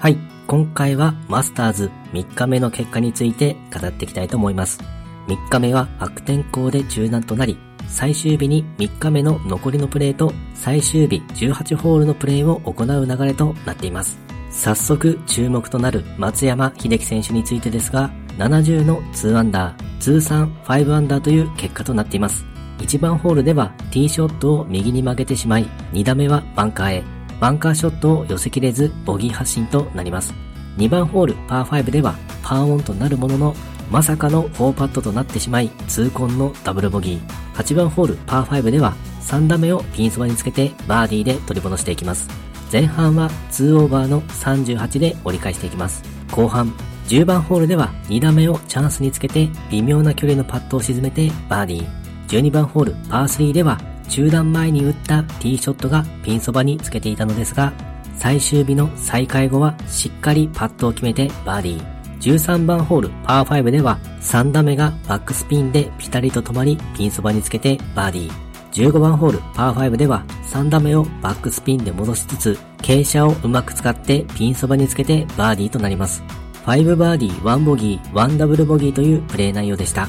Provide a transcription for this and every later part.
はい、今回はマスターズ3日目の結果について語っていきたいと思います。3日目は悪天候で中断となり、最終日に3日目の残りのプレーと最終日18ホールのプレーを行う流れとなっています。早速注目となる松山秀樹選手についてですが、70の2アンダー、通算5アンダーという結果となっています。1番ホールではティーショットを右に曲げてしまい、2打目はバンカーへ、バンカーショットを寄せきれずボギー発進となります。2番ホールパー5ではパーオンとなるものの、まさかの4パットとなってしまい、痛恨のダブルボギー。8番ホールパー5では3打目をピンそばにつけてバーディーで取り戻していきます。前半は2オーバーの38で折り返していきます。後半、10番ホールでは2打目をチャンスにつけて微妙な距離のパットを沈めてバーディー。12番ホールパー3では中断前に打ったティーショットがピンそばにつけていたのですが、最終日の再開後はしっかりパットを決めてバーディー。13番ホールパー5では3打目がバックスピンでピタリと止まりピンそばにつけてバーディー。15番ホールパー5では3打目をバックスピンで戻しつつ傾斜をうまく使ってピンそばにつけてバーディーとなります。5バーディー1ボギー1ダブルボギーというプレー内容でした。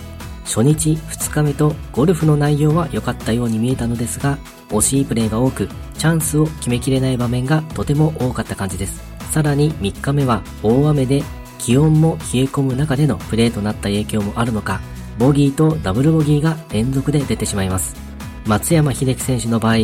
初日2日目とゴルフの内容は良かったように見えたのですが、惜しいプレーが多く、チャンスを決めきれない場面がとても多かった感じです。さらに3日目は大雨で気温も冷え込む中でのプレーとなった影響もあるのか、ボギーとダブルボギーが連続で出てしまいます。松山秀樹選手の場合、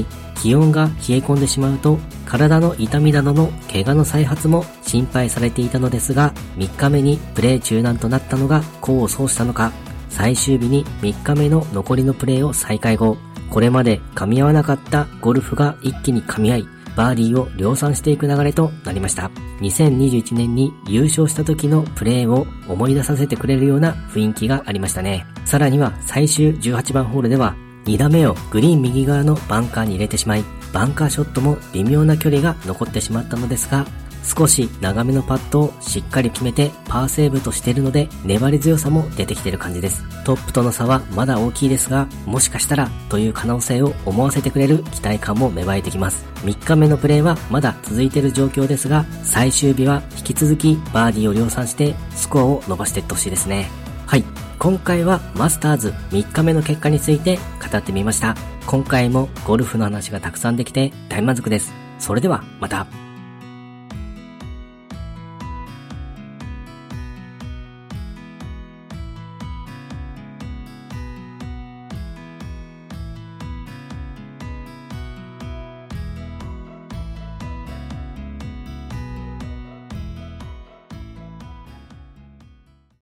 気温が冷え込んでしまうと、体の痛みなどの怪我の再発も心配されていたのですが、3日目にプレー中断となったのが功を奏したのか、最終日に3日目の残りのプレーを再開後、これまで噛み合わなかったゴルフが一気に噛み合い、バーディーを量産していく流れとなりました。2021年に優勝した時のプレーを思い出させてくれるような雰囲気がありましたね。さらには最終18番ホールでは2打目をグリーン右側のバンカーに入れてしまい、バンカーショットも微妙な距離が残ってしまったのですが、少し長めのパットをしっかり決めてパーセーブとしているので粘り強さも出てきている感じです。トップとの差はまだ大きいですが、もしかしたらという可能性を思わせてくれる期待感も芽生えてきます。3日目のプレーはまだ続いている状況ですが、最終日は引き続きバーディーを量産してスコアを伸ばしていってほしいですね。はい。今回はマスターズ3日目の結果について語ってみました。今回もゴルフの話がたくさんできて大満足です。それではまた。